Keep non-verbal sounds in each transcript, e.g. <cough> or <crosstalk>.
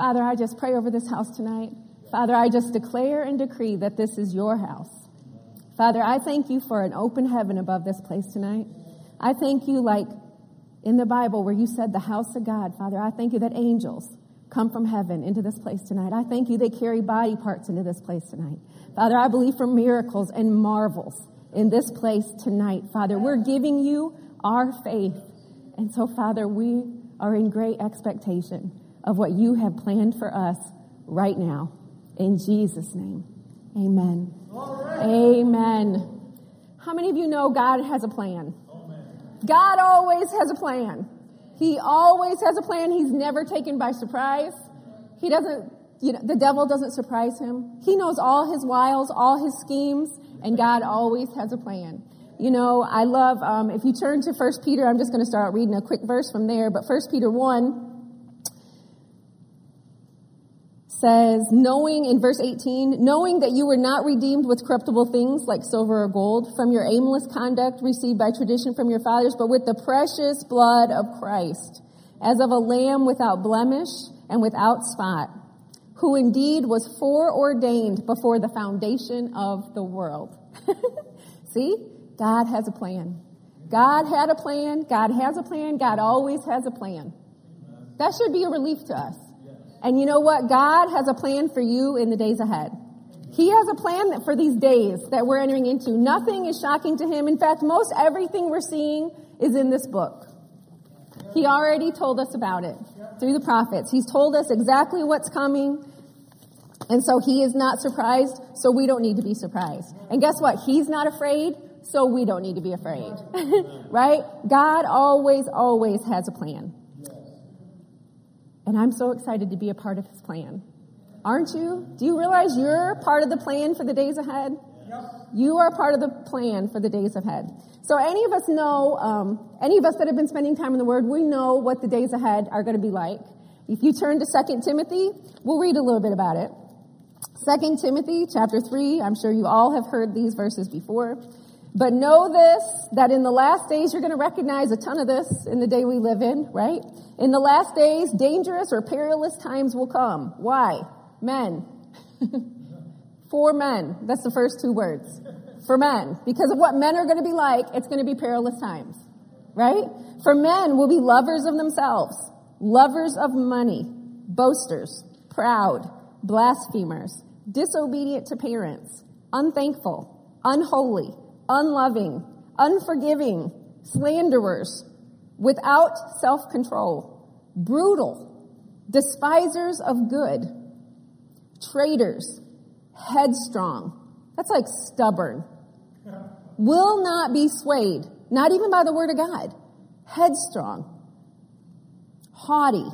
Father, I just pray over this house tonight. Father, I just declare and decree that this is your house. Father, I thank you for an open heaven above this place tonight. I thank you, like in the Bible where you said the house of God. Father, I thank you that angels come from heaven into this place tonight. I thank you they carry body parts into this place tonight. Father, I believe for miracles and marvels in this place tonight. Father, we're giving you our faith. And so, Father, we are in great expectation of what you have planned for us right now. In Jesus' name, amen. Amen. How many of you know God has a plan? God always has a plan. He always has a plan. He's never taken by surprise. He doesn't, you know, the devil doesn't surprise him. He knows all his wiles, all his schemes, and God always has a plan. You know, I love, um, if you turn to First Peter, I'm just going to start reading a quick verse from there, but First Peter 1, says, knowing in verse 18, knowing that you were not redeemed with corruptible things like silver or gold from your aimless conduct received by tradition from your fathers, but with the precious blood of Christ, as of a lamb without blemish and without spot, who indeed was foreordained before the foundation of the world. <laughs> See? God has a plan. God had a plan. God has a plan. God always has a plan. That should be a relief to us. And you know what? God has a plan for you in the days ahead. He has a plan for these days that we're entering into. Nothing is shocking to him. In fact, most everything we're seeing is in this book. He already told us about it through the prophets. He's told us exactly what's coming. And so he is not surprised, so we don't need to be surprised. And guess what? He's not afraid, so we don't need to be afraid. <laughs> right? God always, always has a plan. And I'm so excited to be a part of his plan. Aren't you? Do you realize you're part of the plan for the days ahead? Yep. You are part of the plan for the days ahead. So any of us know, um, any of us that have been spending time in the Word, we know what the days ahead are going to be like. If you turn to 2 Timothy, we'll read a little bit about it. 2 Timothy chapter 3, I'm sure you all have heard these verses before. But know this, that in the last days, you're going to recognize a ton of this in the day we live in, right? In the last days, dangerous or perilous times will come. Why? Men. <laughs> For men. That's the first two words. For men. Because of what men are going to be like, it's going to be perilous times. Right? For men will be lovers of themselves, lovers of money, boasters, proud, blasphemers, disobedient to parents, unthankful, unholy, unloving, unforgiving, slanderers, without self-control, brutal, despisers of good, traitors, headstrong. That's like stubborn. Will not be swayed, not even by the word of God. Headstrong, haughty,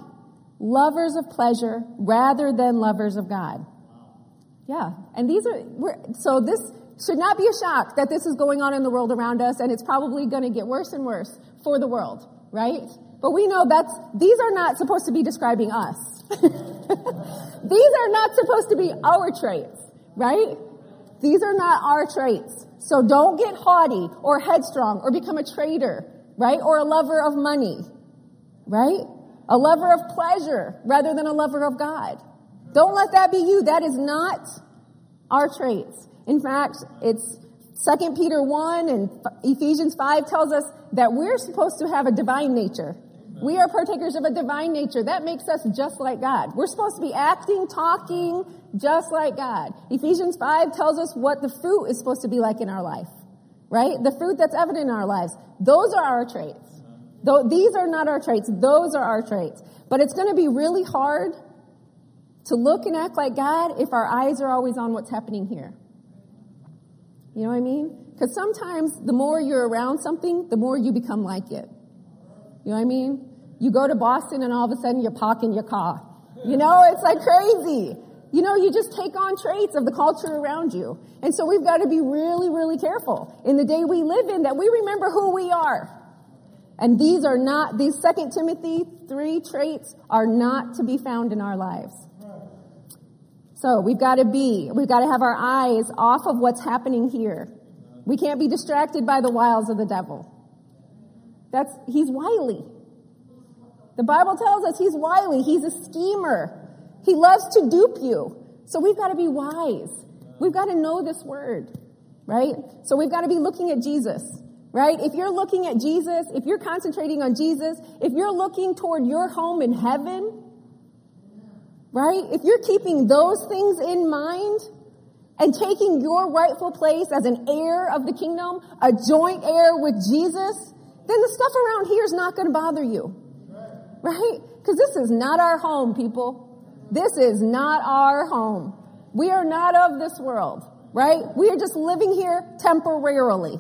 lovers of pleasure rather than lovers of God. Yeah. And these are, so this should not be a shock that this is going on in the world around us and it's probably going to get worse and worse for the world, right? But we know that's, these are not supposed to be describing us. <laughs> these are not supposed to be our traits, right? These are not our traits. So don't get haughty or headstrong or become a traitor, right? Or a lover of money, right? A lover of pleasure rather than a lover of God. Don't let that be you. That is not our traits. In fact, it's 2 Peter 1 and Ephesians 5 tells us that we're supposed to have a divine nature. We are partakers of a divine nature. That makes us just like God. We're supposed to be acting, talking just like God. Ephesians 5 tells us what the fruit is supposed to be like in our life. Right? The fruit that's evident in our lives. Those are our traits. Though these are not our traits. Those are our traits. But it's going to be really hard to look and act like God if our eyes are always on what's happening here. You know what I mean? Because sometimes the more you're around something, the more you become like it. You know what I mean? You go to Boston and all of a sudden you're parking your car. You know, it's like crazy. You know, you just take on traits of the culture around you. And so we've got to be really, really careful in the day we live in that we remember who we are. And these are not, these Second Timothy 3 traits are not to be found in our lives. So we've got to be, we've got to have our eyes off of what's happening here. We can't be distracted by the wiles of the devil. That's, he's wily. The Bible tells us he's wily. He's a schemer. He loves to dupe you. So we've got to be wise. We've got to know this word, right? So we've got to be looking at Jesus, right? If you're looking at Jesus, if you're concentrating on Jesus, if you're looking toward your home in heaven, right? If you're keeping those things in mind and taking your rightful place as an heir of the kingdom, a joint heir with Jesus, then the stuff around here is not going to bother you, right? Because this is not our home, people. This is not our home. We are not of this world, right? We are just living here temporarily.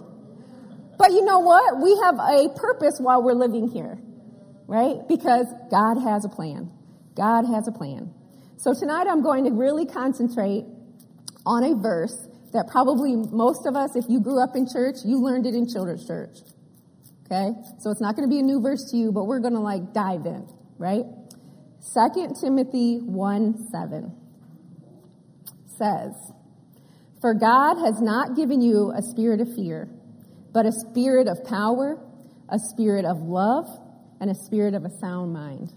But you know what? We have a purpose while we're living here, right? Because God has a plan. God has a plan. So tonight I'm going to really concentrate on a verse that probably most of us, if you grew up in church, you learned it in children's church. Okay? So it's not going to be a new verse to you, but we're going to like dive in, right? 2 Timothy 1 7 says, For God has not given you a spirit of fear, but a spirit of power, a spirit of love, and a spirit of a sound mind.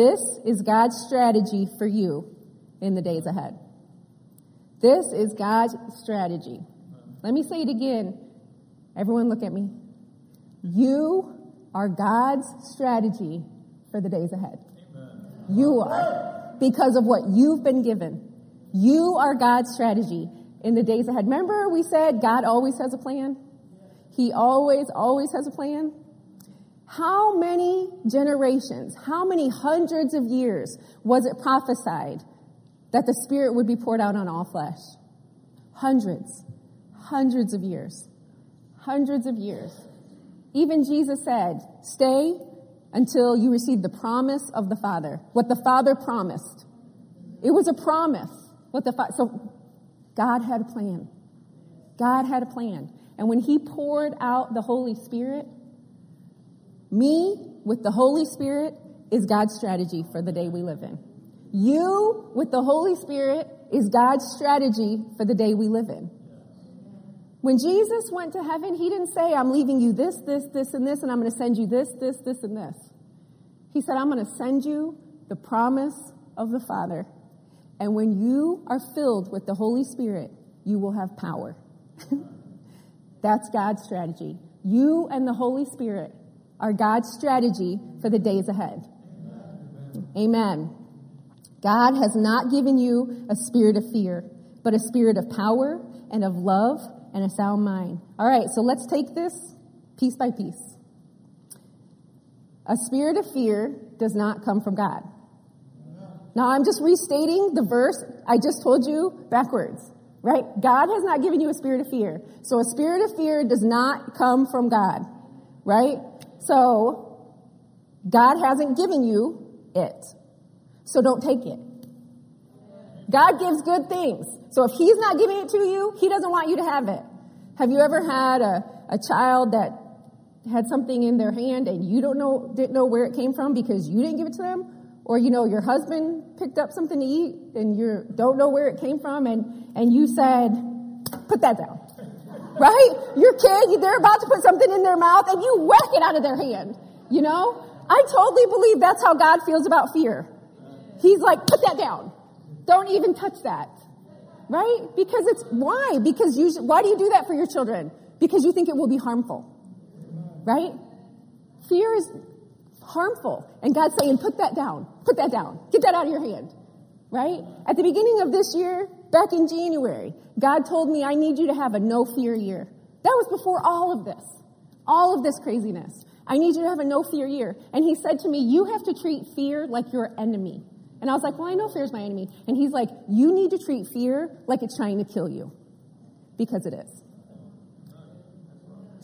This is God's strategy for you in the days ahead. This is God's strategy. Let me say it again. Everyone look at me. You are God's strategy for the days ahead. You are. Because of what you've been given. You are God's strategy in the days ahead. Remember we said God always has a plan? He always, always has a plan? How many generations, how many hundreds of years was it prophesied that the Spirit would be poured out on all flesh? Hundreds. Hundreds of years. Hundreds of years. Even Jesus said, stay until you receive the promise of the Father. What the Father promised. It was a promise. What the Father, so God had a plan. God had a plan. And when He poured out the Holy Spirit, me with the Holy Spirit is God's strategy for the day we live in. You with the Holy Spirit is God's strategy for the day we live in. When Jesus went to heaven, he didn't say, I'm leaving you this, this, this, and this, and I'm going to send you this, this, this, and this. He said, I'm going to send you the promise of the Father. And when you are filled with the Holy Spirit, you will have power. <laughs> That's God's strategy. You and the Holy Spirit are God's strategy for the days ahead. Amen. God has not given you a spirit of fear, but a spirit of power and of love and a sound mind. All right, so let's take this piece by piece. A spirit of fear does not come from God. Now I'm just restating the verse I just told you backwards, right? God has not given you a spirit of fear. So a spirit of fear does not come from God, right? So God hasn't given you it. So don't take it. God gives good things. So if he's not giving it to you, he doesn't want you to have it. Have you ever had a, a child that had something in their hand and you don't know, didn't know where it came from because you didn't give it to them? Or, you know, your husband picked up something to eat and you don't know where it came from and, and you said, put that down. Right? Your kid, they're about to put something in their mouth and you whack it out of their hand. You know? I totally believe that's how God feels about fear. He's like, put that down. Don't even touch that. Right? Because it's, why? Because you, why do you do that for your children? Because you think it will be harmful. Right? Fear is harmful. And God's saying, put that down. Put that down. Get that out of your hand. Right? At the beginning of this year, back in January, God told me, I need you to have a no fear year. That was before all of this. All of this craziness. I need you to have a no fear year. And he said to me, you have to treat fear like your enemy. And I was like, well, I know fear is my enemy. And he's like, you need to treat fear like it's trying to kill you. Because it is.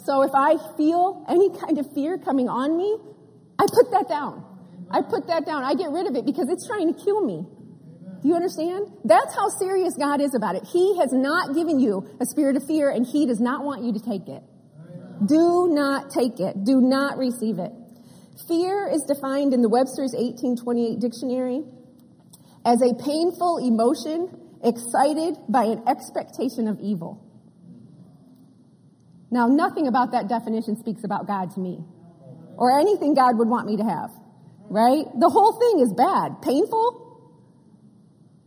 So if I feel any kind of fear coming on me, I put that down. I put that down. I get rid of it because it's trying to kill me. Do you understand? That's how serious God is about it. He has not given you a spirit of fear and he does not want you to take it. Do not take it. Do not receive it. Fear is defined in the Webster's 1828 dictionary as a painful emotion excited by an expectation of evil. Now, nothing about that definition speaks about God to me or anything God would want me to have, right? The whole thing is bad. Painful?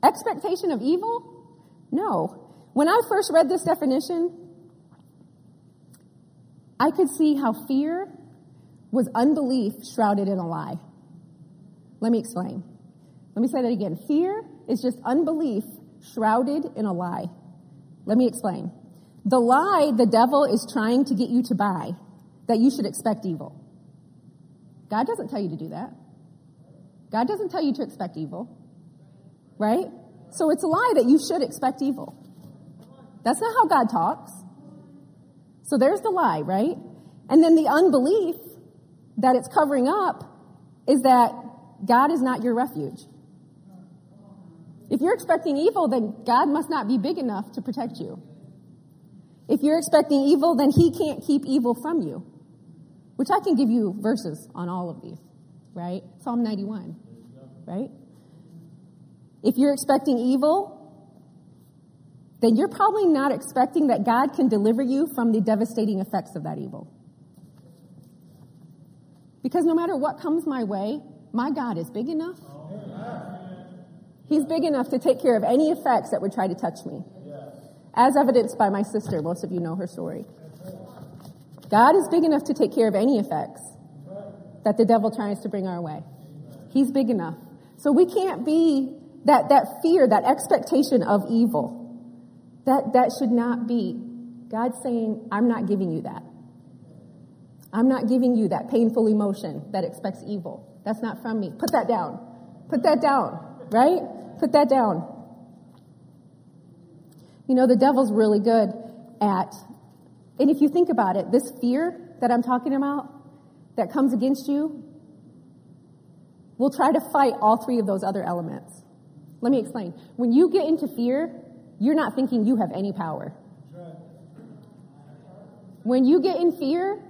Expectation of evil? No. When I first read this definition, I could see how fear was unbelief shrouded in a lie. Let me explain. Let me say that again. Fear is just unbelief shrouded in a lie. Let me explain. The lie the devil is trying to get you to buy that you should expect evil. God doesn't tell you to do that. God doesn't tell you to expect evil. Right? So it's a lie that you should expect evil. That's not how God talks. So there's the lie, right? And then the unbelief that it's covering up is that God is not your refuge. If you're expecting evil, then God must not be big enough to protect you. If you're expecting evil, then He can't keep evil from you. Which I can give you verses on all of these, right? Psalm 91, right? If you're expecting evil, then you're probably not expecting that God can deliver you from the devastating effects of that evil. Because no matter what comes my way, my God is big enough. He's big enough to take care of any effects that would try to touch me. As evidenced by my sister, most of you know her story. God is big enough to take care of any effects that the devil tries to bring our way. He's big enough. So we can't be that, that fear, that expectation of evil. That, that should not be. God saying, I'm not giving you that. I'm not giving you that painful emotion that expects evil. That's not from me. Put that down. Put that down, right? Put that down. You know, the devil's really good at, and if you think about it, this fear that I'm talking about that comes against you will try to fight all three of those other elements. Let me explain. When you get into fear, you're not thinking you have any power. When you get in fear,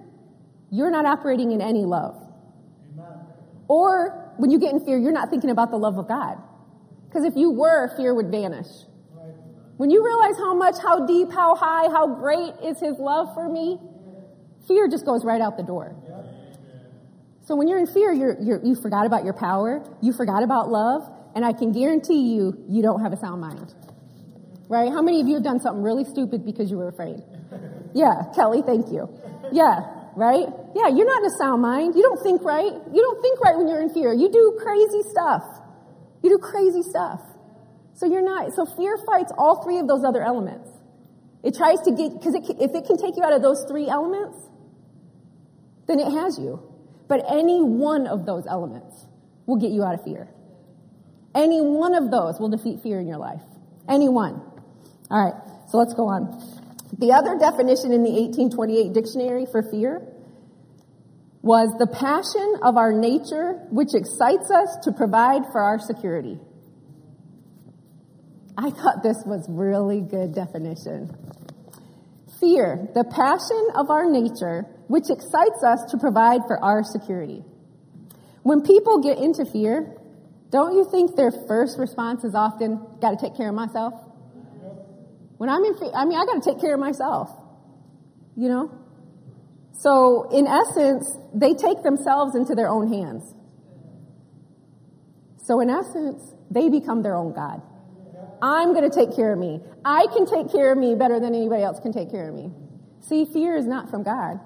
you're not operating in any love. Or when you get in fear, you're not thinking about the love of God. Because if you were, fear would vanish. When you realize how much, how deep, how high, how great is His love for me, fear just goes right out the door. So when you're in fear, you're, you're, you forgot about your power, you forgot about love, and I can guarantee you, you don't have a sound mind. Right? How many of you have done something really stupid because you were afraid? Yeah, Kelly, thank you. Yeah, right? Yeah, you're not in a sound mind. You don't think right. You don't think right when you're in fear. You do crazy stuff. You do crazy stuff. So you're not, so fear fights all three of those other elements. It tries to get, because if it can take you out of those three elements, then it has you. But any one of those elements will get you out of fear. Any one of those will defeat fear in your life. Any one. All right, so let's go on. The other definition in the 1828 dictionary for fear was the passion of our nature which excites us to provide for our security. I thought this was really good definition. Fear, the passion of our nature which excites us to provide for our security. When people get into fear, don't you think their first response is often, got to take care of myself? When I'm in fear, I mean, I got to take care of myself. You know? So, in essence, they take themselves into their own hands. So, in essence, they become their own God. I'm going to take care of me. I can take care of me better than anybody else can take care of me. See, fear is not from God.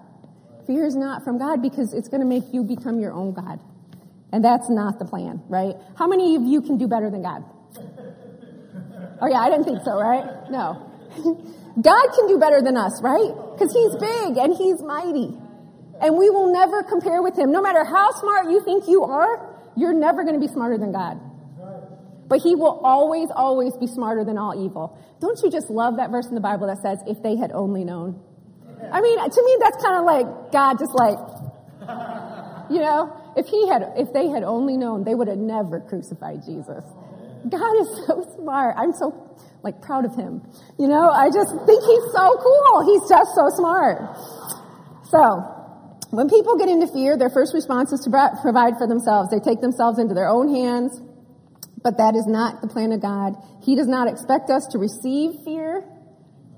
Fear is not from God because it's going to make you become your own God. And that's not the plan, right? How many of you can do better than God? Oh yeah, I didn't think so, right? No. <laughs> God can do better than us, right? Because he's big and he's mighty. And we will never compare with him. No matter how smart you think you are, you're never going to be smarter than God. But he will always, always be smarter than all evil. Don't you just love that verse in the Bible that says, if they had only known? I mean, to me, that's kind of like God just like, <laughs> you know, if he had, if they had only known, they would have never crucified Jesus. God is so smart. I'm so like proud of him. You know, I just think he's so cool. He's just so smart. So, when people get into fear, their first response is to provide for themselves. They take themselves into their own hands, but that is not the plan of God. He does not expect us to receive fear,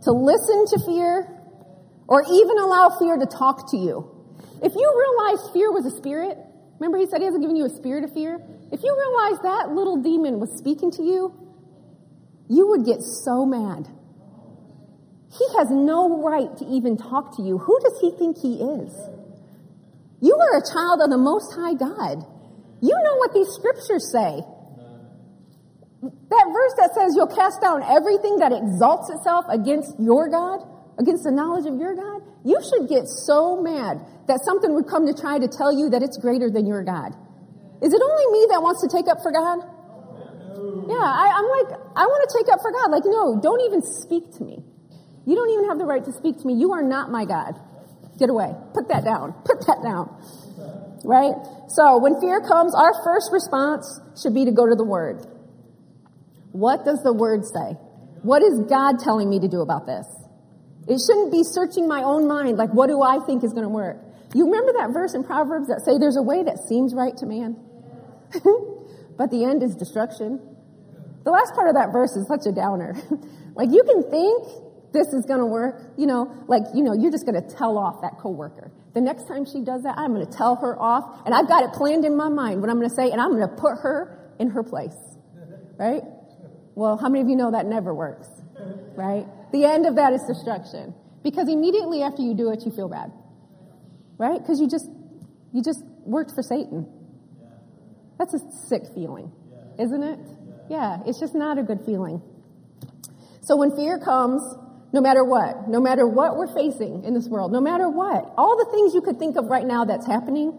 to listen to fear, or even allow fear to talk to you. If you realize fear was a spirit, remember he said he hasn't given you a spirit of fear? If you realize that little demon was speaking to you, you would get so mad. He has no right to even talk to you. Who does he think he is? You are a child of the Most High God. You know what these scriptures say. That verse that says you'll cast down everything that exalts itself against your God, against the knowledge of your God, you should get so mad that something would come to try to tell you that it's greater than your God. Is it only me that wants to take up for God? Yeah, I, am like, I want to take up for God. Like, no, don't even speak to me. You don't even have the right to speak to me. You are not my God. Get away. Put that down. Put that down. Right? So when fear comes, our first response should be to go to the Word. What does the Word say? What is God telling me to do about this? It shouldn't be searching my own mind, like, what do I think is going to work? You remember that verse in Proverbs that say there's a way that seems right to man, <laughs> but the end is destruction? The last part of that verse is such a downer. <laughs> like, you can think this is going to work. You know, like, you know, you're just going to tell off that coworker. The next time she does that, I'm going to tell her off, and I've got it planned in my mind what I'm going to say, and I'm going to put her in her place. Right? Well, how many of you know that never works? Right? The end of that is destruction. Because immediately after you do it, you feel bad. Right? Because you just, you just worked for Satan. That's a sick feeling, isn't it? Yeah, it's just not a good feeling. So when fear comes, no matter what, no matter what we're facing in this world, no matter what, all the things you could think of right now that's happening,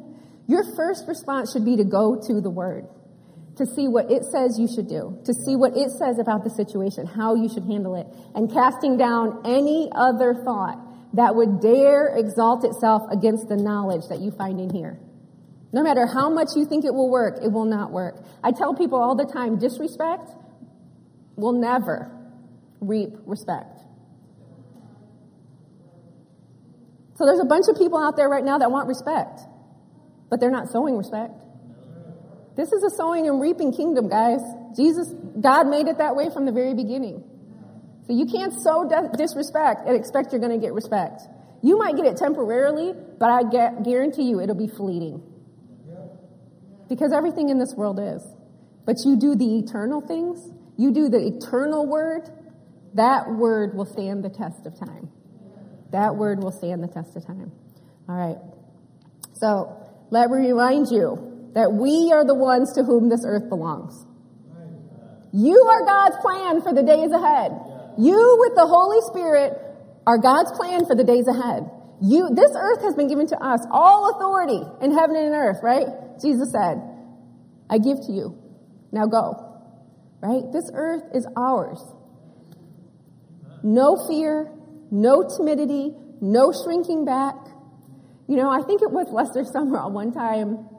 your first response should be to go to the Word, to see what it says you should do, to see what it says about the situation, how you should handle it, and casting down any other thought that would dare exalt itself against the knowledge that you find in here. No matter how much you think it will work, it will not work. I tell people all the time disrespect will never reap respect. So there's a bunch of people out there right now that want respect, but they're not sowing respect. This is a sowing and reaping kingdom, guys. Jesus, God made it that way from the very beginning. So you can't sow disrespect and expect you're going to get respect. You might get it temporarily, but I guarantee you it'll be fleeting. Because everything in this world is. But you do the eternal things, you do the eternal word, that word will stand the test of time. That word will stand the test of time. All right. So let me remind you that we are the ones to whom this earth belongs. You are God's plan for the days ahead. You with the Holy Spirit are God's plan for the days ahead. You, this earth has been given to us all authority in heaven and earth, right? Jesus said, I give to you. Now go. Right? This earth is ours. No fear, no timidity, no shrinking back. You know, I think it was Lester Sumrall one time.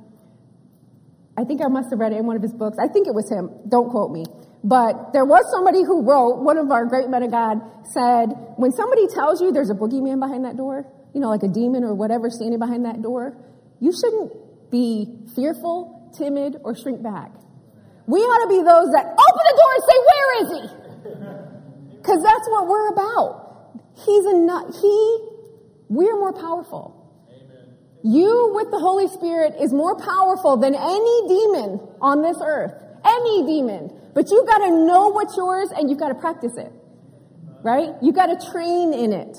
I think I must have read it in one of his books. I think it was him. Don't quote me. But there was somebody who wrote, one of our great men of God said, when somebody tells you there's a boogeyman behind that door, you know, like a demon or whatever standing behind that door, you shouldn't be fearful, timid, or shrink back. We ought to be those that open the door and say, where is he? <laughs> Because that's what we're about. He's enough. He, we're more powerful. You with the Holy Spirit is more powerful than any demon on this earth. Any demon. But you've got to know what's yours and you've got to practice it. Right? You've got to train in it.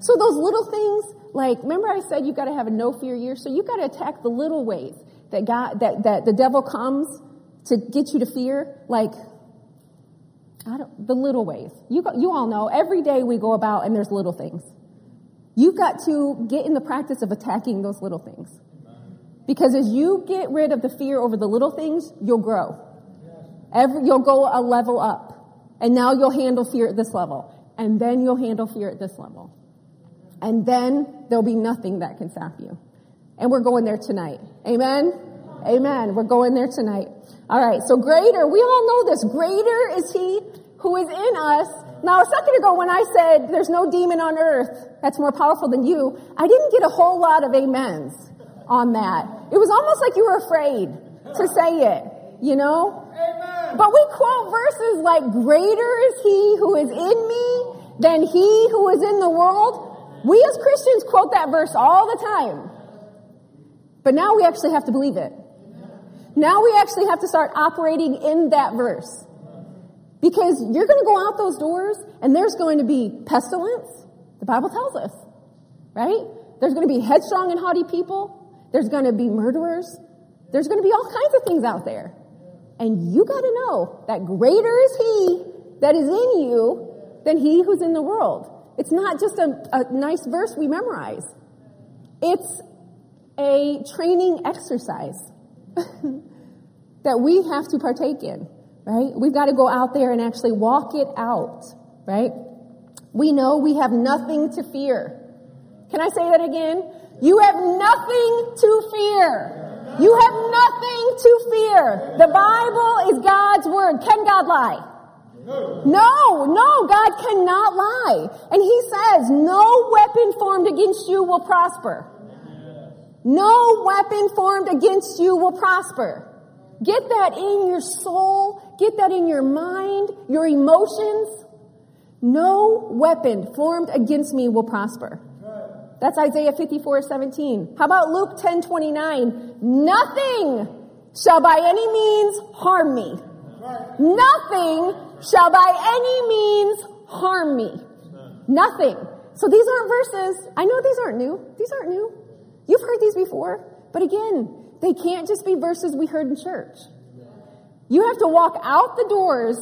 So those little things, like, remember I said you've got to have a no fear year? So you've got to attack the little ways that God, that, that the devil comes to get you to fear. Like, I don't, the little ways. You, you all know every day we go about and there's little things. You've got to get in the practice of attacking those little things. Because as you get rid of the fear over the little things, you'll grow. Every, you'll go a level up. And now you'll handle fear at this level. And then you'll handle fear at this level. And then there'll be nothing that can stop you. And we're going there tonight. Amen? Amen. We're going there tonight. All right. So greater, we all know this. Greater is he who is in us. Now, a second ago when I said there's no demon on earth that's more powerful than you, I didn't get a whole lot of amens on that. It was almost like you were afraid to say it, you know? Amen. But we quote verses like, greater is he who is in me than he who is in the world. We as Christians quote that verse all the time. But now we actually have to believe it. Now we actually have to start operating in that verse. Because you're going to go out those doors and there's going to be pestilence. The Bible tells us, right? There's going to be headstrong and haughty people. There's going to be murderers. There's going to be all kinds of things out there. And you got to know that greater is he that is in you than he who's in the world. It's not just a, a nice verse we memorize. It's a training exercise <laughs> that we have to partake in, right? We've got to go out there and actually walk it out, right? We know we have nothing to fear. Can I say that again? You have nothing to fear. You have nothing to fear. The Bible is God's word. Can God lie? No, no, God cannot lie. And he says, no weapon formed against you will prosper. No weapon formed against you will prosper. Get that in your soul. Get that in your mind, your emotions. No weapon formed against me will prosper. That's Isaiah 54, 17. How about Luke 10, 29? Nothing shall by any means harm me. Nothing shall by any means harm me. Nothing. So these aren't verses. I know these aren't new. These aren't new. You've heard these before. But again, they can't just be verses we heard in church. You have to walk out the doors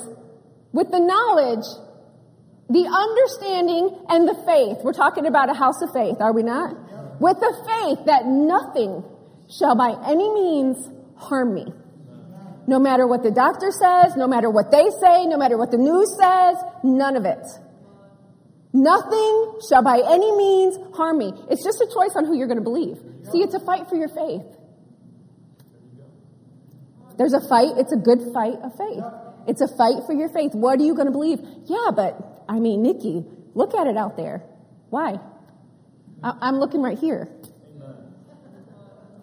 with the knowledge, the understanding, and the faith. We're talking about a house of faith, are we not? With the faith that nothing shall by any means harm me. No matter what the doctor says, no matter what they say, no matter what the news says, none of it. Nothing shall by any means harm me. It's just a choice on who you're going to believe. See, it's a fight for your faith. There's a fight. It's a good fight of faith. It's a fight for your faith. What are you going to believe? Yeah, but I mean, Nikki, look at it out there. Why? I- am looking right here.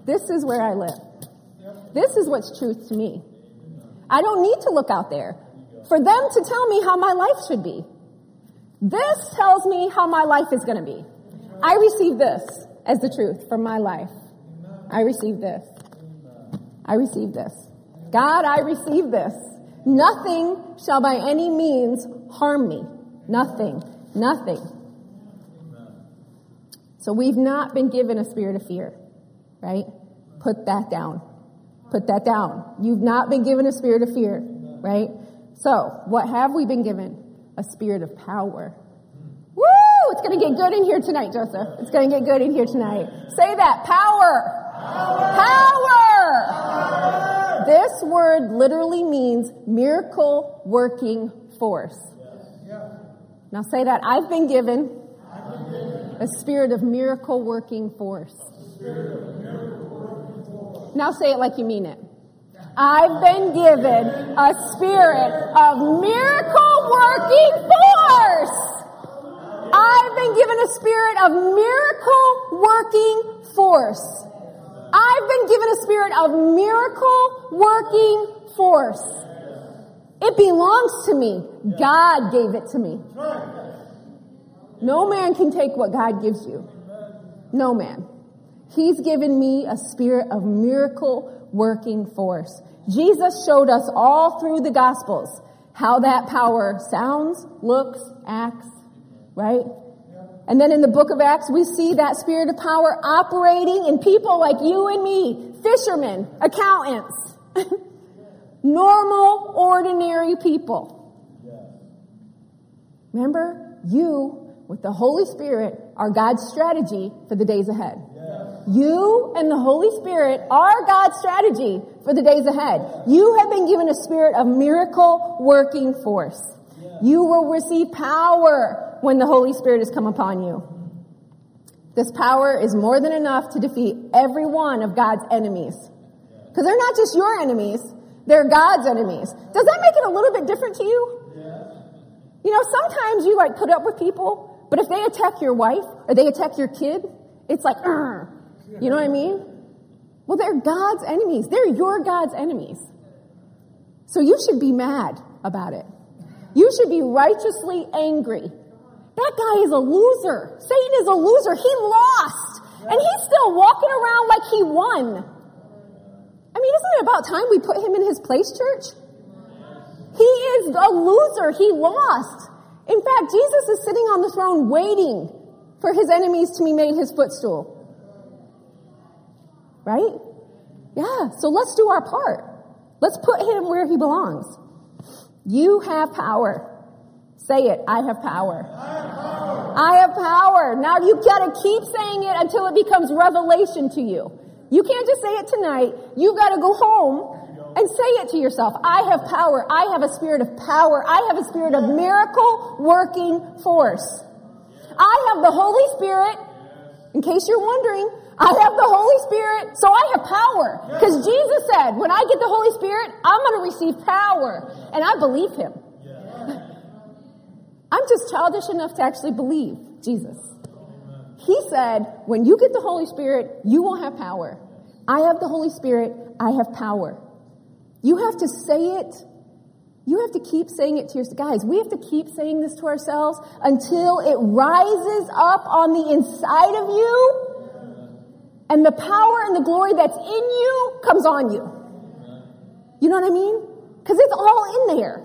This is where I live. This is what's truth to me. I don't need to look out there for them to tell me how my life should be. This tells me how my life is going to be. I receive this as the truth from my life. I receive this. I receive this. God, I receive this. Nothing shall by any means harm me. Nothing. Nothing. So we've not been given a spirit of fear, right? Put that down. Put that down. You've not been given a spirit of fear, right? So, what have we been given? A spirit of power. Woo! It's going to get good in here tonight, Joseph. It's going to get good in here tonight. Say that. Power. Power. power. This word literally means miracle working force. Now say that. I've been given a spirit of miracle working force. Now say it like you mean it. I've been given a spirit of miracle working force. I've been given a spirit of miracle working force. I've been given a spirit of miracle working force. It belongs to me. God gave it to me. No man can take what God gives you. No man. He's given me a spirit of miracle working force. Jesus showed us all through the Gospels how that power sounds, looks, acts, right? And then in the book of Acts, we see that spirit of power operating in people like you and me, fishermen, accountants, <laughs> normal, ordinary people. Remember, you, with the Holy Spirit, are God's strategy for the days ahead. You and the Holy Spirit are God's strategy for the days ahead. You have been given a spirit of miracle working force. You will receive power when the Holy Spirit has come upon you. This power is more than enough to defeat every one of God's enemies. Because they're not just your enemies, they're God's enemies. Does that make it a little bit different to you? You know, sometimes you like put up with people, but if they attack your wife or they attack your kid, it's like, Argh. You know what I mean? Well, they're God's enemies. They're your God's enemies. So you should be mad about it. You should be righteously angry. That guy is a loser. Satan is a loser. He lost. And he's still walking around like he won. I mean, isn't it about time we put him in his place, church? He is a loser. He lost. In fact, Jesus is sitting on the throne waiting for his enemies to be made his footstool. Right? Yeah, so let's do our part. Let's put him where he belongs. You have power. Say it, I have power. I have power. I have power. Now you gotta keep saying it until it becomes revelation to you. You can't just say it tonight. You've got to go home and say it to yourself. I have power. I have a spirit of power. I have a spirit of miracle working force. I have the Holy Spirit. In case you're wondering, I have the Holy Spirit, so I have power. Because Jesus said, when I get the Holy Spirit, I'm going to receive power. And I believe him. I'm just childish enough to actually believe Jesus. He said, when you get the Holy Spirit, you will have power. I have the Holy Spirit, I have power. You have to say it. You have to keep saying it to yourself. Guys, we have to keep saying this to ourselves until it rises up on the inside of you and the power and the glory that's in you comes on you. You know what I mean? Because it's all in there.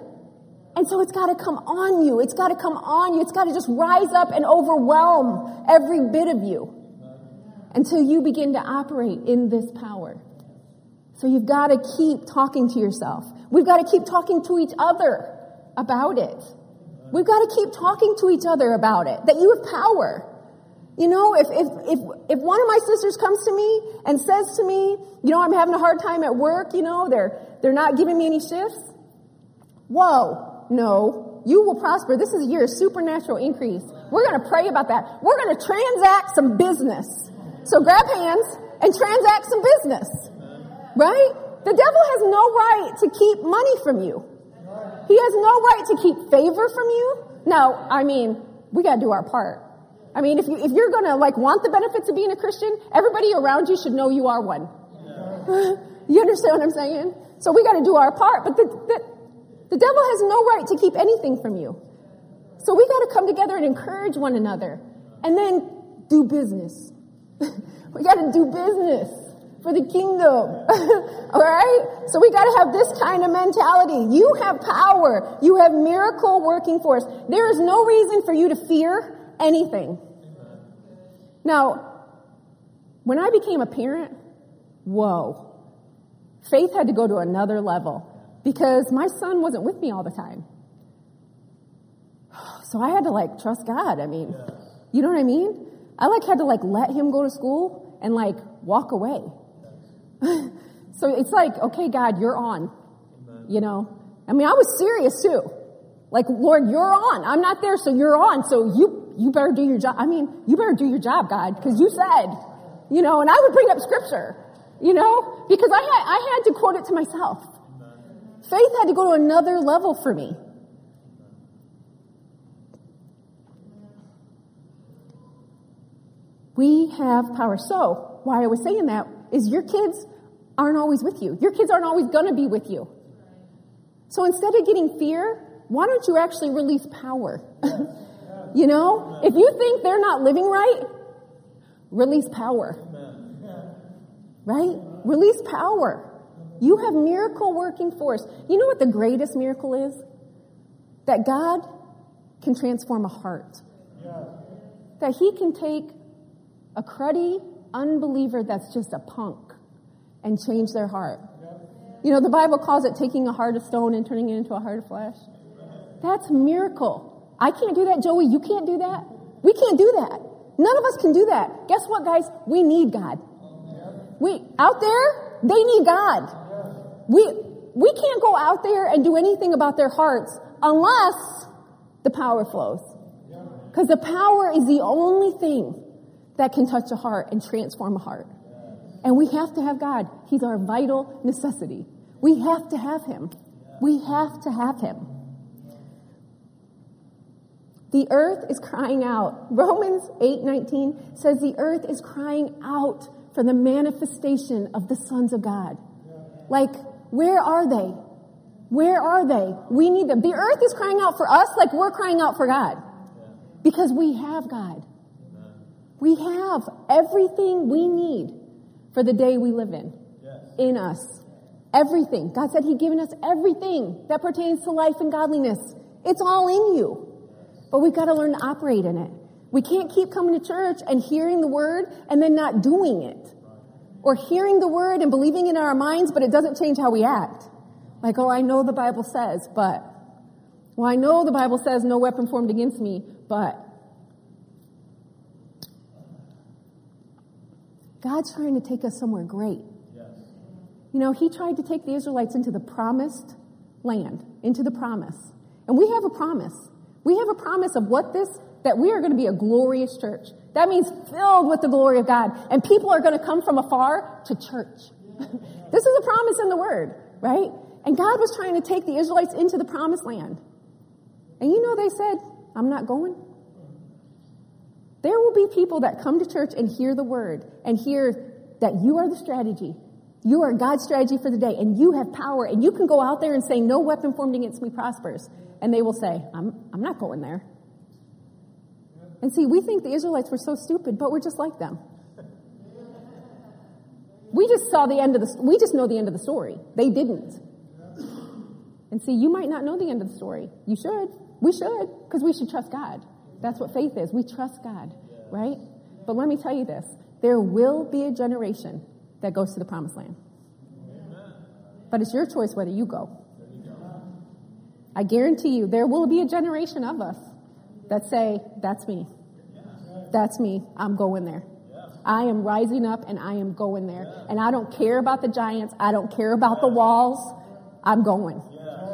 And so it's got to come on you. It's got to come on you. It's got to just rise up and overwhelm every bit of you until you begin to operate in this power. So you've got to keep talking to yourself. We've got to keep talking to each other about it. We've got to keep talking to each other about it, that you have power. You know, if, if, if, if one of my sisters comes to me and says to me, you know, I'm having a hard time at work, you know, they're, they're not giving me any shifts. Whoa, no, you will prosper. This is a year of supernatural increase. We're going to pray about that. We're going to transact some business. So grab hands and transact some business. Right? The devil has no right to keep money from you. He has no right to keep favor from you. Now, I mean, we got to do our part. I mean, if you if you're gonna like want the benefits of being a Christian, everybody around you should know you are one. <laughs> You understand what I'm saying? So we got to do our part. But the, the the devil has no right to keep anything from you. So we got to come together and encourage one another and then do business. <laughs> we got to do business for the kingdom. <laughs> All right? So we got to have this kind of mentality. You have power. You have miracle working force. There is no reason for you to fear anything. Now, when I became a parent, whoa, faith had to go to another level because my son wasn't with me all the time. <sighs> So I had to like trust God. I mean, you know what I mean? I like had to like let him go to school and like walk away. <laughs> so it's like, okay, God, you're on. You know? I mean, I was serious too. Like, Lord, you're on. I'm not there, so you're on. So you, you better do your job. I mean, you better do your job, God, because you said, you know, and I would bring up scripture, you know, because I had, I had to quote it to myself. Faith had to go to another level for me. We have power. So, why I was saying that is your kids aren't always with you. Your kids aren't always going to be with you. So instead of getting fear, why don't you actually release power? <laughs> you know, if you think they're not living right, release power. Right? Release power. You have miracle working force. You know what the greatest miracle is? That God can transform a heart. That He can take a cruddy unbeliever that's just a punk and change their heart. You know, the Bible calls it taking a heart of stone and turning it into a heart of flesh. That's miracle. I can't do that, Joey. You can't do that. We can't do that. None of us can do that. Guess what, guys? We need God. We, out there, they need God. We, we can't go out there and do anything about their hearts unless the power flows. Because the power is the only thing that can touch a heart and transform a heart. And we have to have God. He's our vital necessity. We have to have Him. We have to have Him. The earth is crying out. Romans 8:19 says the earth is crying out for the manifestation of the sons of God. Like where are they? Where are they? We need them. The earth is crying out for us like we're crying out for God. Because we have God. We have everything we need for the day we live in. In us. Everything. God said He'd given us everything that pertains to life and godliness. It's all in you. But we've got to learn to operate in it. We can't keep coming to church and hearing the word and then not doing it. Or hearing the word and believing in our minds, but it doesn't change how we act. Like, oh, I know the Bible says, but. Well, I know the Bible says no weapon formed against me, but. God's trying to take us somewhere great. You know, He tried to take the Israelites into the promised land, into the promise. And we have a promise. We have a promise of what this, that we are going to be a glorious church. That means filled with the glory of God. And people are going to come from afar to church. <laughs> this is a promise in the Word, right? And God was trying to take the Israelites into the promised land. And you know, they said, I'm not going. There will be people that come to church and hear the word and hear that you are the strategy. You are God's strategy for the day and you have power and you can go out there and say, no weapon formed against me prospers. And they will say, I'm, I'm not going there. And see, we think the Israelites were so stupid, but we're just like them. We just saw the end of the, we just know the end of the story. They didn't. And see, you might not know the end of the story. You should. We should, because we should trust God. That's what faith is. We trust God, right? But let me tell you this there will be a generation that goes to the promised land. But it's your choice whether you go. I guarantee you, there will be a generation of us that say, That's me. That's me. I'm going there. I am rising up and I am going there. And I don't care about the giants. I don't care about the walls. I'm going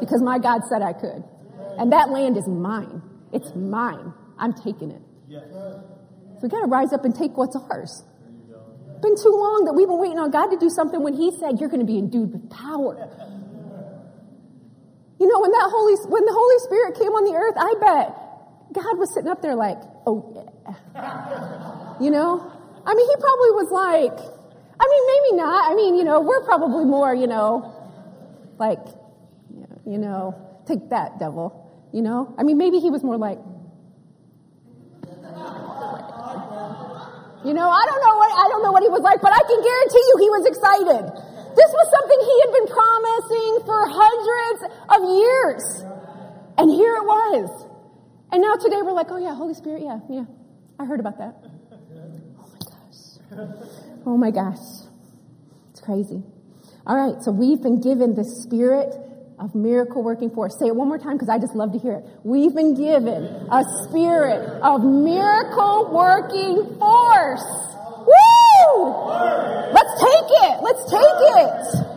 because my God said I could. And that land is mine. It's mine. I'm taking it. So we got to rise up and take what's ours. Been too long that we've been waiting on God to do something when He said you're going to be endued with power. You know, when that Holy, when the Holy Spirit came on the earth, I bet God was sitting up there like, oh yeah. You know? I mean, he probably was like, I mean, maybe not. I mean, you know, we're probably more, you know, like, you know, take that, devil. You know? I mean, maybe he was more like, you know, I don't know what, I don't know what he was like, but I can guarantee you he was excited. This was something he had been promising for hundreds of years. And here it was. And now today we're like, oh yeah, Holy Spirit, yeah, yeah. I heard about that. Oh my gosh. Oh my gosh. It's crazy. All right, so we've been given the spirit of miracle working force. Say it one more time because I just love to hear it. We've been given a spirit of miracle working force. Woo! Let's take it. Let's take it.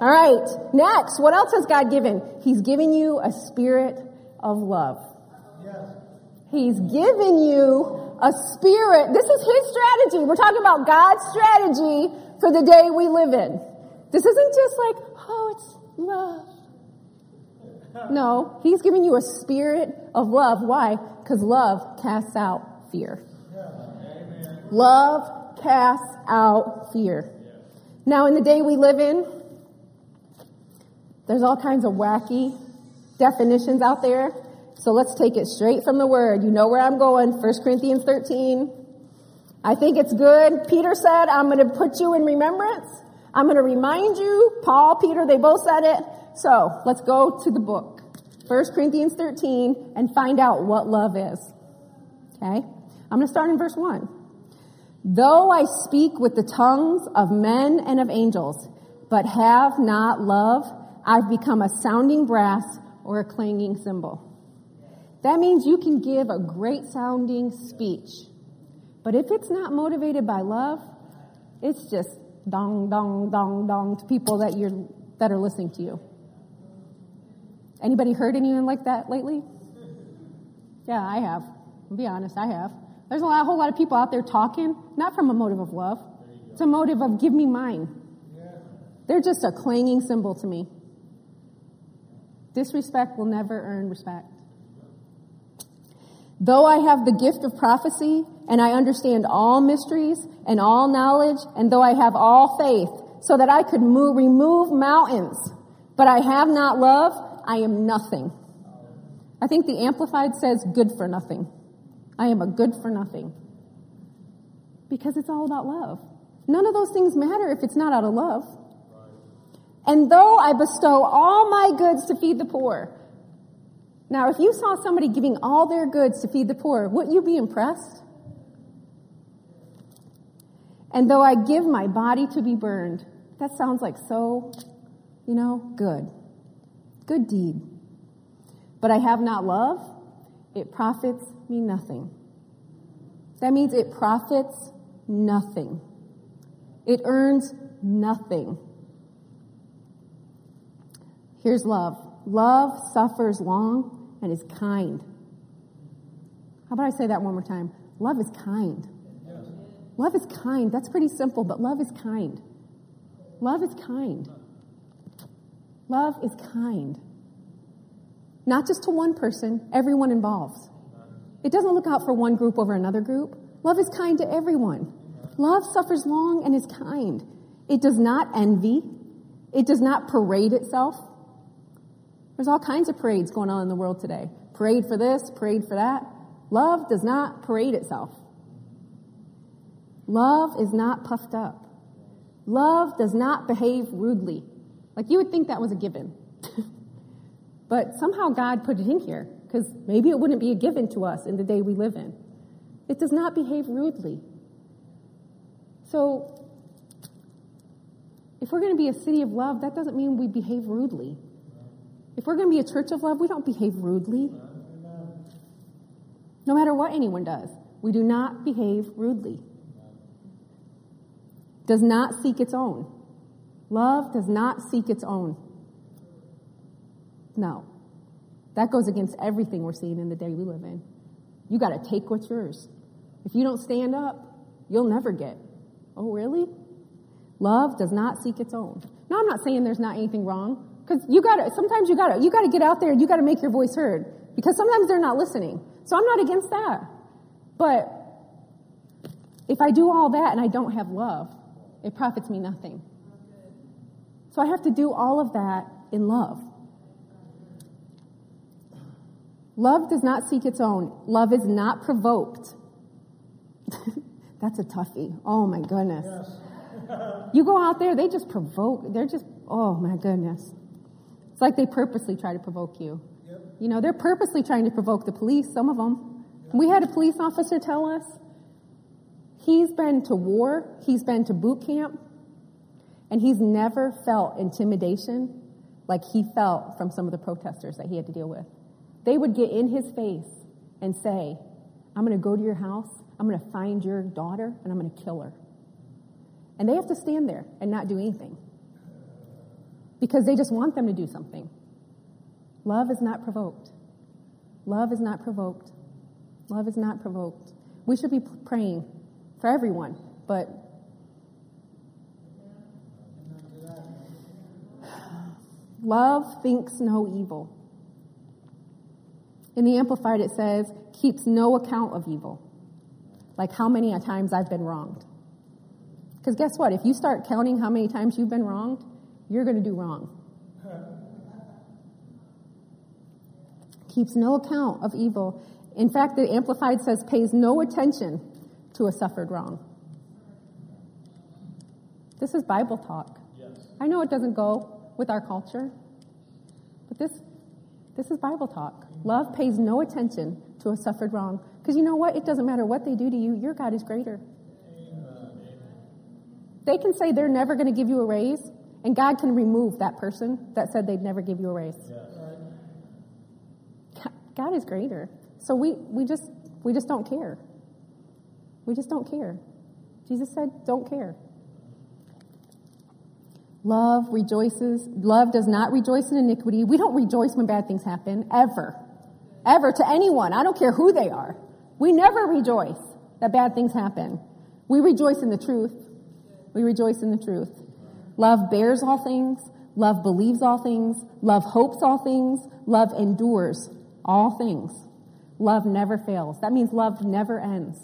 All right. Next, what else has God given? He's given you a spirit of love. He's given you a spirit. This is His strategy. We're talking about God's strategy for the day we live in. This isn't just like, oh, it's love. No, he's giving you a spirit of love. Why? Because love casts out fear. Love casts out fear. Now, in the day we live in, there's all kinds of wacky definitions out there. So let's take it straight from the word. You know where I'm going. 1 Corinthians 13. I think it's good. Peter said, I'm going to put you in remembrance. I'm going to remind you. Paul, Peter, they both said it. So let's go to the book, 1 Corinthians 13, and find out what love is. Okay? I'm going to start in verse 1. Though I speak with the tongues of men and of angels, but have not love, I've become a sounding brass or a clanging cymbal. That means you can give a great sounding speech, but if it's not motivated by love, it's just dong, dong, dong, dong to people that you're, that are listening to you. Anybody heard anyone like that lately? Yeah, I have. I'll be honest, I have. There's a, lot, a whole lot of people out there talking, not from a motive of love. It's a motive of give me mine. They're just a clanging cymbal to me. Disrespect will never earn respect. Though I have the gift of prophecy and I understand all mysteries and all knowledge and though I have all faith so that I could move, remove mountains, but I have not love, I am nothing. I think the Amplified says good for nothing. I am a good for nothing. Because it's all about love. None of those things matter if it's not out of love. And though I bestow all my goods to feed the poor. Now, if you saw somebody giving all their goods to feed the poor, wouldn't you be impressed? And though I give my body to be burned, that sounds like so, you know, good. Good deed. But I have not love, it profits me nothing. That means it profits nothing. It earns nothing. Here's love. Love suffers long and is kind. How about I say that one more time? Love is kind. Love is kind. That's pretty simple, but love is kind. Love is kind. Love is kind. Not just to one person, everyone involved. It doesn't look out for one group over another group. Love is kind to everyone. Love suffers long and is kind. It does not envy. It does not parade itself. There's all kinds of parades going on in the world today. Parade for this, parade for that. Love does not parade itself. Love is not puffed up. Love does not behave rudely. Like you would think that was a given. <laughs> but somehow God put it in here because maybe it wouldn't be a given to us in the day we live in. It does not behave rudely. So, if we're going to be a city of love, that doesn't mean we behave rudely. If we're going to be a church of love, we don't behave rudely. No matter what anyone does, we do not behave rudely. Does not seek its own. Love does not seek its own. No. That goes against everything we're seeing in the day we live in. You got to take what's yours. If you don't stand up, you'll never get. Oh, really? Love does not seek its own. Now, I'm not saying there's not anything wrong, because you got to. Sometimes you got to. You got to get out there and you got to make your voice heard, because sometimes they're not listening. So I'm not against that. But if I do all that and I don't have love, it profits me nothing. So I have to do all of that in love. Love does not seek its own. Love is not provoked. <laughs> That's a toughie. Oh my goodness. Yes. <laughs> you go out there, they just provoke. They're just, oh my goodness. It's like they purposely try to provoke you. Yep. You know, they're purposely trying to provoke the police, some of them. Yep. We had a police officer tell us he's been to war, he's been to boot camp, and he's never felt intimidation like he felt from some of the protesters that he had to deal with. They would get in his face and say, I'm going to go to your house I'm going to find your daughter and I'm going to kill her. And they have to stand there and not do anything because they just want them to do something. Love is not provoked. Love is not provoked. Love is not provoked. We should be praying for everyone, but love thinks no evil. In the Amplified, it says, keeps no account of evil like how many times I've been wronged. Because guess what? If you start counting how many times you've been wronged, you're going to do wrong. Keeps no account of evil. In fact, the Amplified says pays no attention to a suffered wrong. This is Bible talk. Yes. I know it doesn't go with our culture, but this, this is Bible talk. Love pays no attention to a suffered wrong. Because you know what? It doesn't matter what they do to you, your God is greater. They can say they're never going to give you a raise, and God can remove that person that said they'd never give you a raise. God is greater. So we, we just we just don't care. We just don't care. Jesus said, don't care. Love rejoices. Love does not rejoice in iniquity. We don't rejoice when bad things happen, ever. Ever to anyone. I don't care who they are. We never rejoice that bad things happen. We rejoice in the truth. We rejoice in the truth. Love bears all things. Love believes all things. Love hopes all things. Love endures all things. Love never fails. That means love never ends.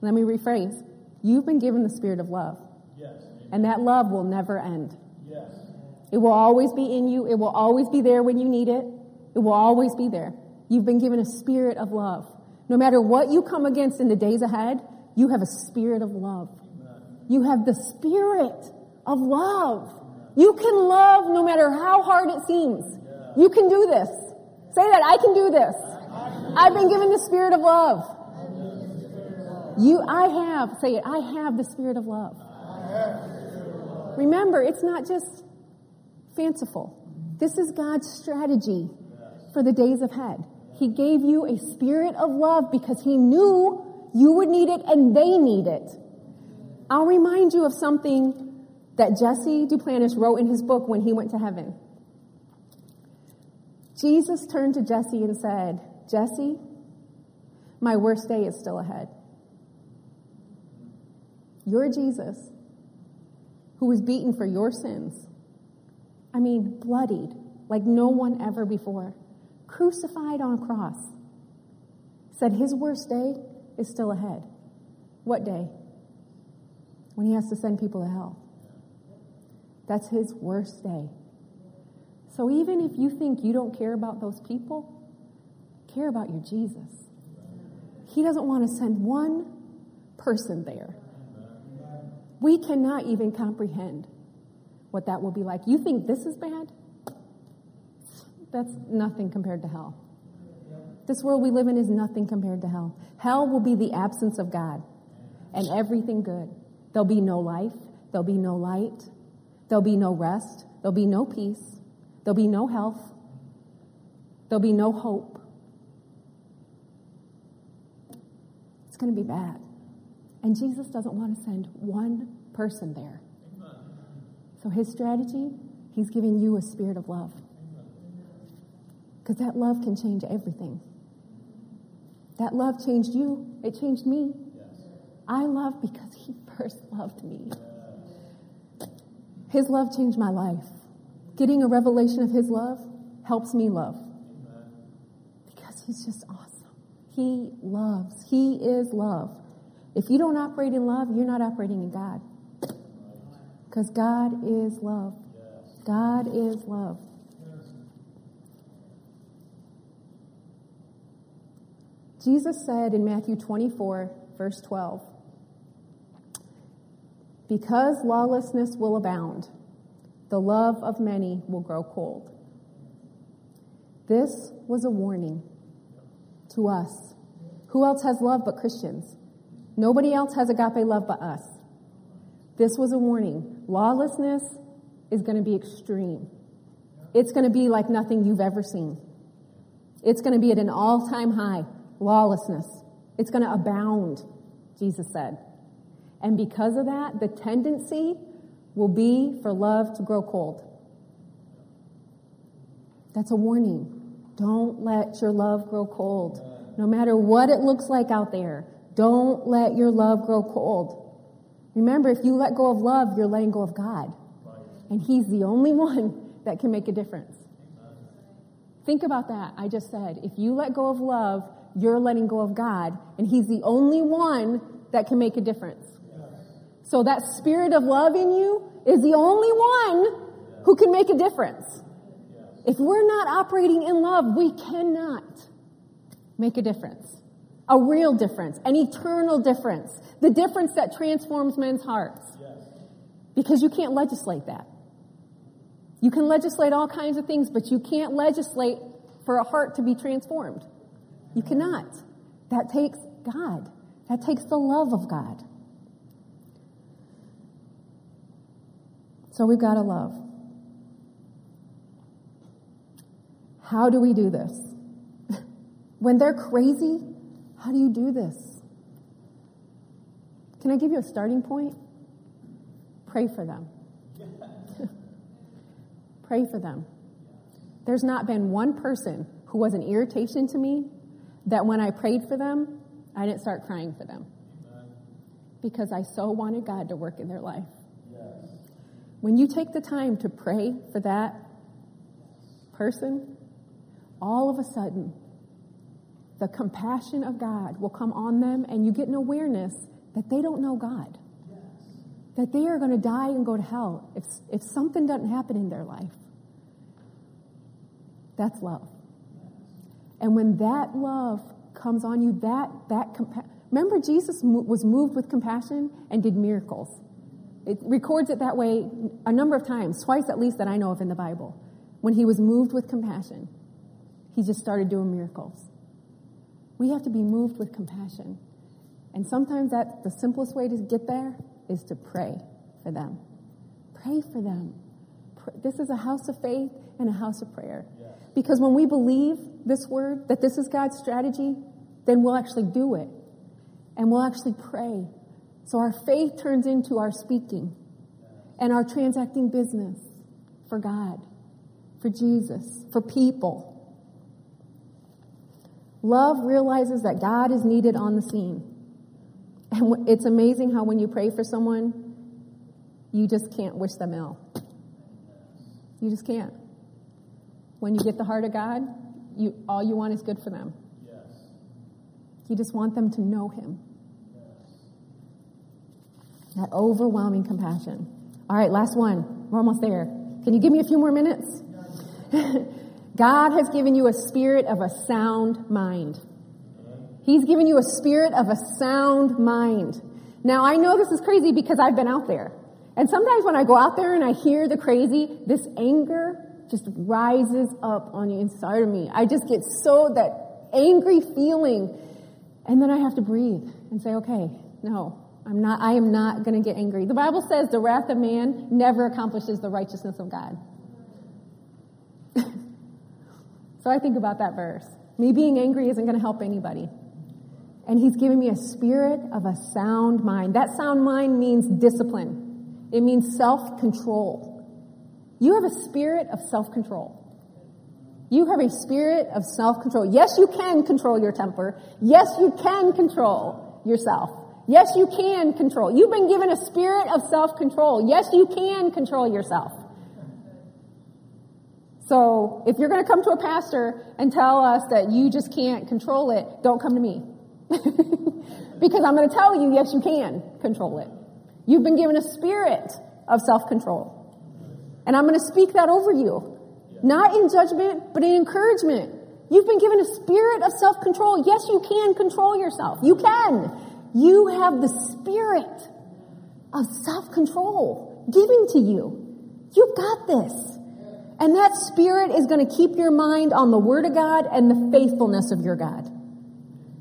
Let me rephrase. You've been given the spirit of love. Yes. And that love will never end. Yes. It will always be in you. It will always be there when you need it. It will always be there. You've been given a spirit of love. No matter what you come against in the days ahead, you have a spirit of love. You have the spirit of love. You can love no matter how hard it seems. You can do this. Say that, I can do this. I've been given the spirit of love. You, I have, say it, I have the spirit of love. Remember, it's not just fanciful. This is God's strategy for the days ahead. He gave you a spirit of love because He knew you would need it and they need it. I'll remind you of something that Jesse Duplantis wrote in his book when he went to heaven. Jesus turned to Jesse and said, Jesse, my worst day is still ahead. Your Jesus, who was beaten for your sins, I mean, bloodied like no one ever before, crucified on a cross, said his worst day is still ahead. What day? When he has to send people to hell. That's his worst day. So even if you think you don't care about those people, care about your Jesus. He doesn't want to send one person there. We cannot even comprehend what that will be like. You think this is bad? That's nothing compared to hell. This world we live in is nothing compared to hell. Hell will be the absence of God and everything good. There'll be no life. There'll be no light. There'll be no rest. There'll be no peace. There'll be no health. There'll be no hope. It's going to be bad. And Jesus doesn't want to send one person there. So his strategy, he's giving you a spirit of love. Because that love can change everything. That love changed you. It changed me. I love because he <laughs> first loved me. His love changed my life. Getting a revelation of his love helps me love. Because he's just awesome. He loves. He is love. If you don't operate in love, you're not operating in God. Because God is love. God is love. Jesus said in Matthew 24, verse 12, Because lawlessness will abound, the love of many will grow cold. This was a warning to us. Who else has love but Christians? Nobody else has agape love but us. This was a warning. Lawlessness is going to be extreme. It's going to be like nothing you've ever seen. It's going to be at an all time high. Lawlessness. It's going to abound, Jesus said. And because of that, the tendency will be for love to grow cold. That's a warning. Don't let your love grow cold. No matter what it looks like out there, don't let your love grow cold. Remember, if you let go of love, you're letting go of God. And He's the only one <laughs> that can make a difference. Think about that. I just said, if you let go of love, you're letting go of God, and He's the only one that can make a difference. So that spirit of love in you is the only one who can make a difference. If we're not operating in love, we cannot make a difference. A real difference, an eternal difference. The difference that transforms men's hearts. Because you can't legislate that. You can legislate all kinds of things, but you can't legislate for a heart to be transformed. You cannot. That takes God. That takes the love of God. So we've got to love. How do we do this? <laughs> when they're crazy, how do you do this? Can I give you a starting point? Pray for them. <laughs> Pray for them. There's not been one person who was an irritation to me that when I prayed for them, I didn't start crying for them. Because I so wanted God to work in their life. When you take the time to pray for that person, all of a sudden, the compassion of God will come on them, and you get an awareness that they don't know God. That they are going to die and go to hell if, if something doesn't happen in their life. That's love. And when that love comes on you, that, that compa- remember Jesus was moved with compassion and did miracles. It records it that way a number of times, twice at least that I know of in the Bible. When he was moved with compassion, he just started doing miracles. We have to be moved with compassion. And sometimes that the simplest way to get there is to pray for them. Pray for them. This is a house of faith and a house of prayer. Because when we believe this word, that this is God's strategy, then we'll actually do it. And we'll actually pray. So our faith turns into our speaking and our transacting business for God, for Jesus, for people. Love realizes that God is needed on the scene. And it's amazing how when you pray for someone, you just can't wish them ill. You just can't. When you get the heart of God, you, all you want is good for them. Yes. You just want them to know Him. That overwhelming compassion. All right, last one. We're almost there. Can you give me a few more minutes? <laughs> God has given you a spirit of a sound mind. He's given you a spirit of a sound mind. Now, I know this is crazy because I've been out there. And sometimes when I go out there and I hear the crazy, this anger just rises up on the inside of me. I just get so that angry feeling. And then I have to breathe and say, okay, no, I'm not, I am not going to get angry. The Bible says the wrath of man never accomplishes the righteousness of God. <laughs> so I think about that verse. Me being angry isn't going to help anybody. And he's giving me a spirit of a sound mind. That sound mind means discipline. It means self-control. You have a spirit of self-control. You have a spirit of self-control. Yes, you can control your temper. Yes, you can control yourself. Yes, you can control. You've been given a spirit of self-control. Yes, you can control yourself. So if you're going to come to a pastor and tell us that you just can't control it, don't come to me. <laughs> because I'm going to tell you, yes, you can control it. You've been given a spirit of self-control. And I'm going to speak that over you. Not in judgment, but in encouragement. You've been given a spirit of self-control. Yes, you can control yourself. You can. You have the spirit of self-control given to you. You've got this. And that spirit is going to keep your mind on the word of God and the faithfulness of your God.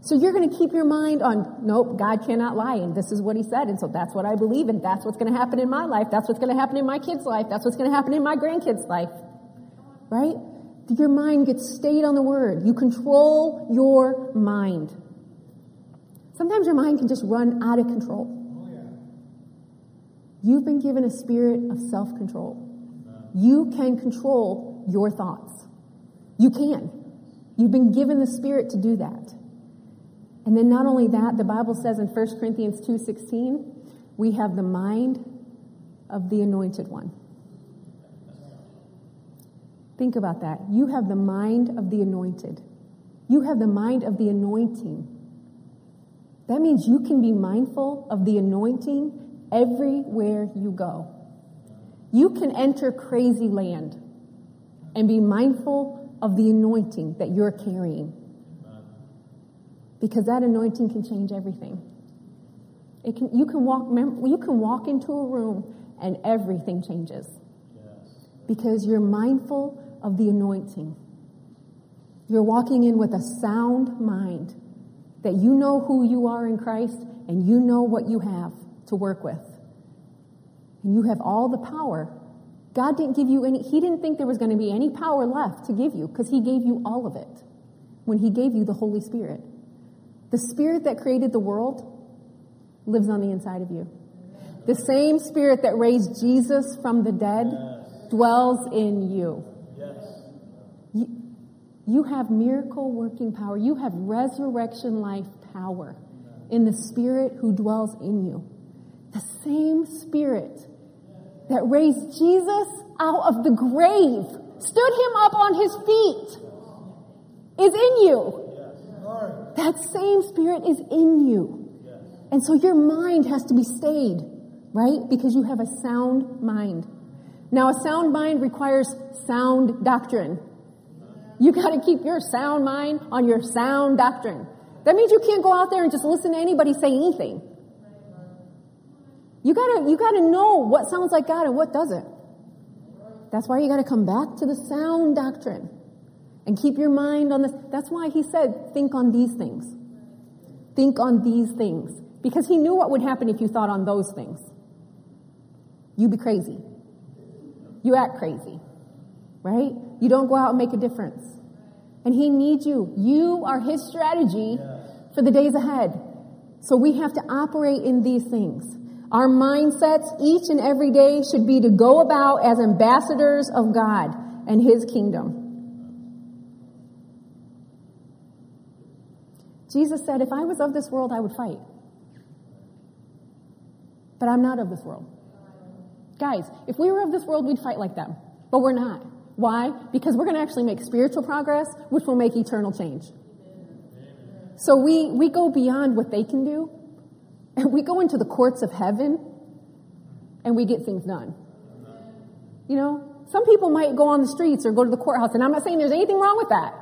So you're going to keep your mind on, nope, God cannot lie, and this is what he said, and so that's what I believe, and that's what's going to happen in my life, that's what's going to happen in my kid's life, that's what's going to happen in my grandkid's life. Right? Your mind gets stayed on the word. You control your mind. Sometimes your mind can just run out of control. You've been given a spirit of self-control. You can control your thoughts. You can. You've been given the spirit to do that. And then not only that, the Bible says in 1 Corinthians 2:16, we have the mind of the anointed one. Think about that. You have the mind of the anointed. You have the mind of the anointing. That means you can be mindful of the anointing everywhere you go. You can enter crazy land and be mindful of the anointing that you're carrying because that anointing can change everything. It can, you, can walk, you can walk into a room and everything changes because you're mindful of the anointing. You're walking in with a sound mind that you know who you are in Christ and you know what you have to work with. And you have all the power. God didn't give you any, He didn't think there was going to be any power left to give you because He gave you all of it when He gave you the Holy Spirit. The spirit that created the world lives on the inside of you. The same spirit that raised Jesus from the dead dwells in you. You have miracle working power. You have resurrection life power in the spirit who dwells in you. The same spirit that raised Jesus out of the grave, stood him up on his feet, is in you. That same spirit is in you. And so your mind has to be stayed, right? Because you have a sound mind. Now, a sound mind requires sound doctrine. You got to keep your sound mind on your sound doctrine. That means you can't go out there and just listen to anybody say anything. You gotta, you gotta know what sounds like God and what doesn't. That's why you gotta come back to the sound doctrine and keep your mind on this. That's why he said, think on these things. Think on these things. Because he knew what would happen if you thought on those things. You'd be crazy. You act crazy. Right? You don't go out and make a difference. And he needs you. You are his strategy for the days ahead. So we have to operate in these things. Our mindsets each and every day should be to go about as ambassadors of God and his kingdom. Jesus said, if I was of this world, I would fight. But I'm not of this world. Guys, if we were of this world, we'd fight like them. But we're not. Why? Because we're going to actually make spiritual progress, which will make eternal change. So we, we go beyond what they can do, and we go into the courts of heaven, and we get things done. You know, some people might go on the streets or go to the courthouse, and I'm not saying there's anything wrong with that.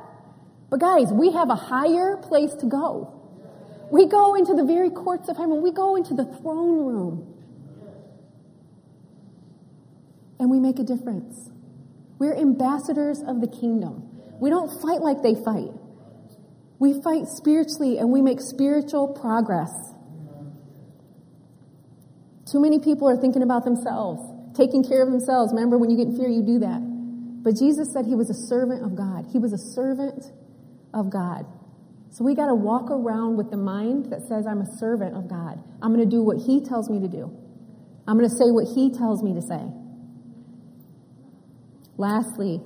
But guys, we have a higher place to go. We go into the very courts of heaven. We go into the throne room. And we make a difference. We're ambassadors of the kingdom. We don't fight like they fight. We fight spiritually and we make spiritual progress. Too many people are thinking about themselves, taking care of themselves. Remember, when you get in fear, you do that. But Jesus said he was a servant of God. He was a servant of God. So we got to walk around with the mind that says, I'm a servant of God. I'm going to do what He tells me to do. I'm going to say what He tells me to say. Lastly,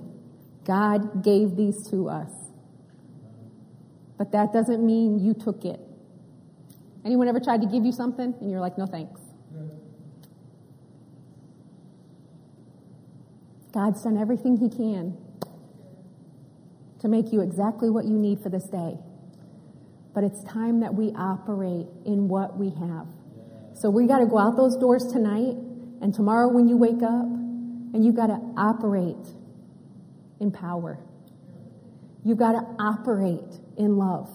God gave these to us. But that doesn't mean you took it. Anyone ever tried to give you something and you're like, no thanks? God's done everything He can to make you exactly what you need for this day. But it's time that we operate in what we have. So we got to go out those doors tonight and tomorrow when you wake up and you got to operate in power. You've got to operate in love.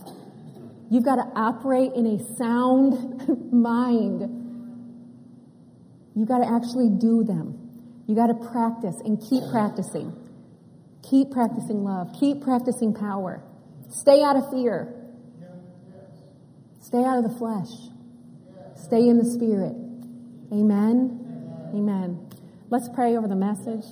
You've got to operate in a sound <laughs> mind. You've got to actually do them. You got to practice and keep practicing. Keep practicing love. Keep practicing power. Stay out of fear. Stay out of the flesh. Stay in the spirit. Amen. Amen. Let's pray over the message.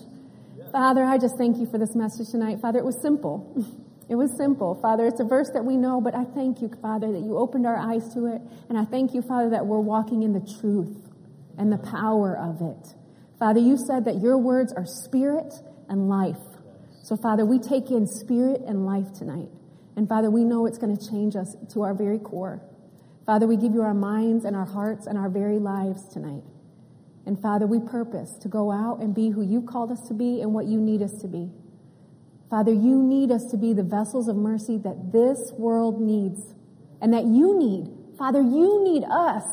Father, I just thank you for this message tonight. Father, it was simple. <laughs> It was simple. Father, it's a verse that we know, but I thank you, Father, that you opened our eyes to it. And I thank you, Father, that we're walking in the truth and the power of it. Father, you said that your words are spirit and life. So, Father, we take in spirit and life tonight. And Father, we know it's going to change us to our very core. Father, we give you our minds and our hearts and our very lives tonight. And Father, we purpose to go out and be who you called us to be and what you need us to be. Father, you need us to be the vessels of mercy that this world needs and that you need. Father, you need us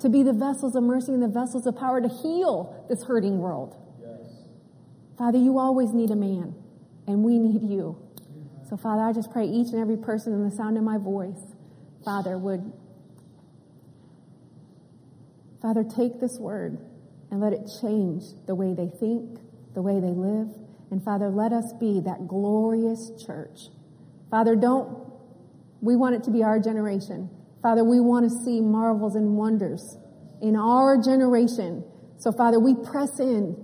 to be the vessels of mercy and the vessels of power to heal this hurting world. Yes. Father, you always need a man, and we need you. So, Father, I just pray each and every person in the sound of my voice, Father, would, Father, take this word and let it change the way they think, the way they live. And Father, let us be that glorious church. Father, don't, we want it to be our generation. Father, we want to see marvels and wonders in our generation. So, Father, we press in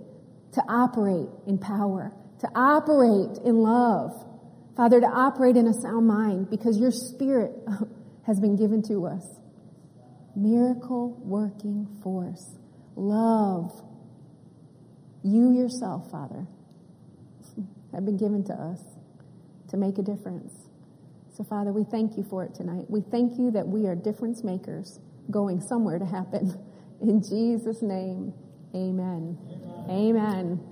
to operate in power, to operate in love. Father, to operate in a sound mind because your spirit <laughs> has been given to us. Miracle working force. Love. You yourself, Father, have been given to us to make a difference. So, Father, we thank you for it tonight. We thank you that we are difference makers going somewhere to happen. <laughs> In Jesus' name, amen. Amen. amen.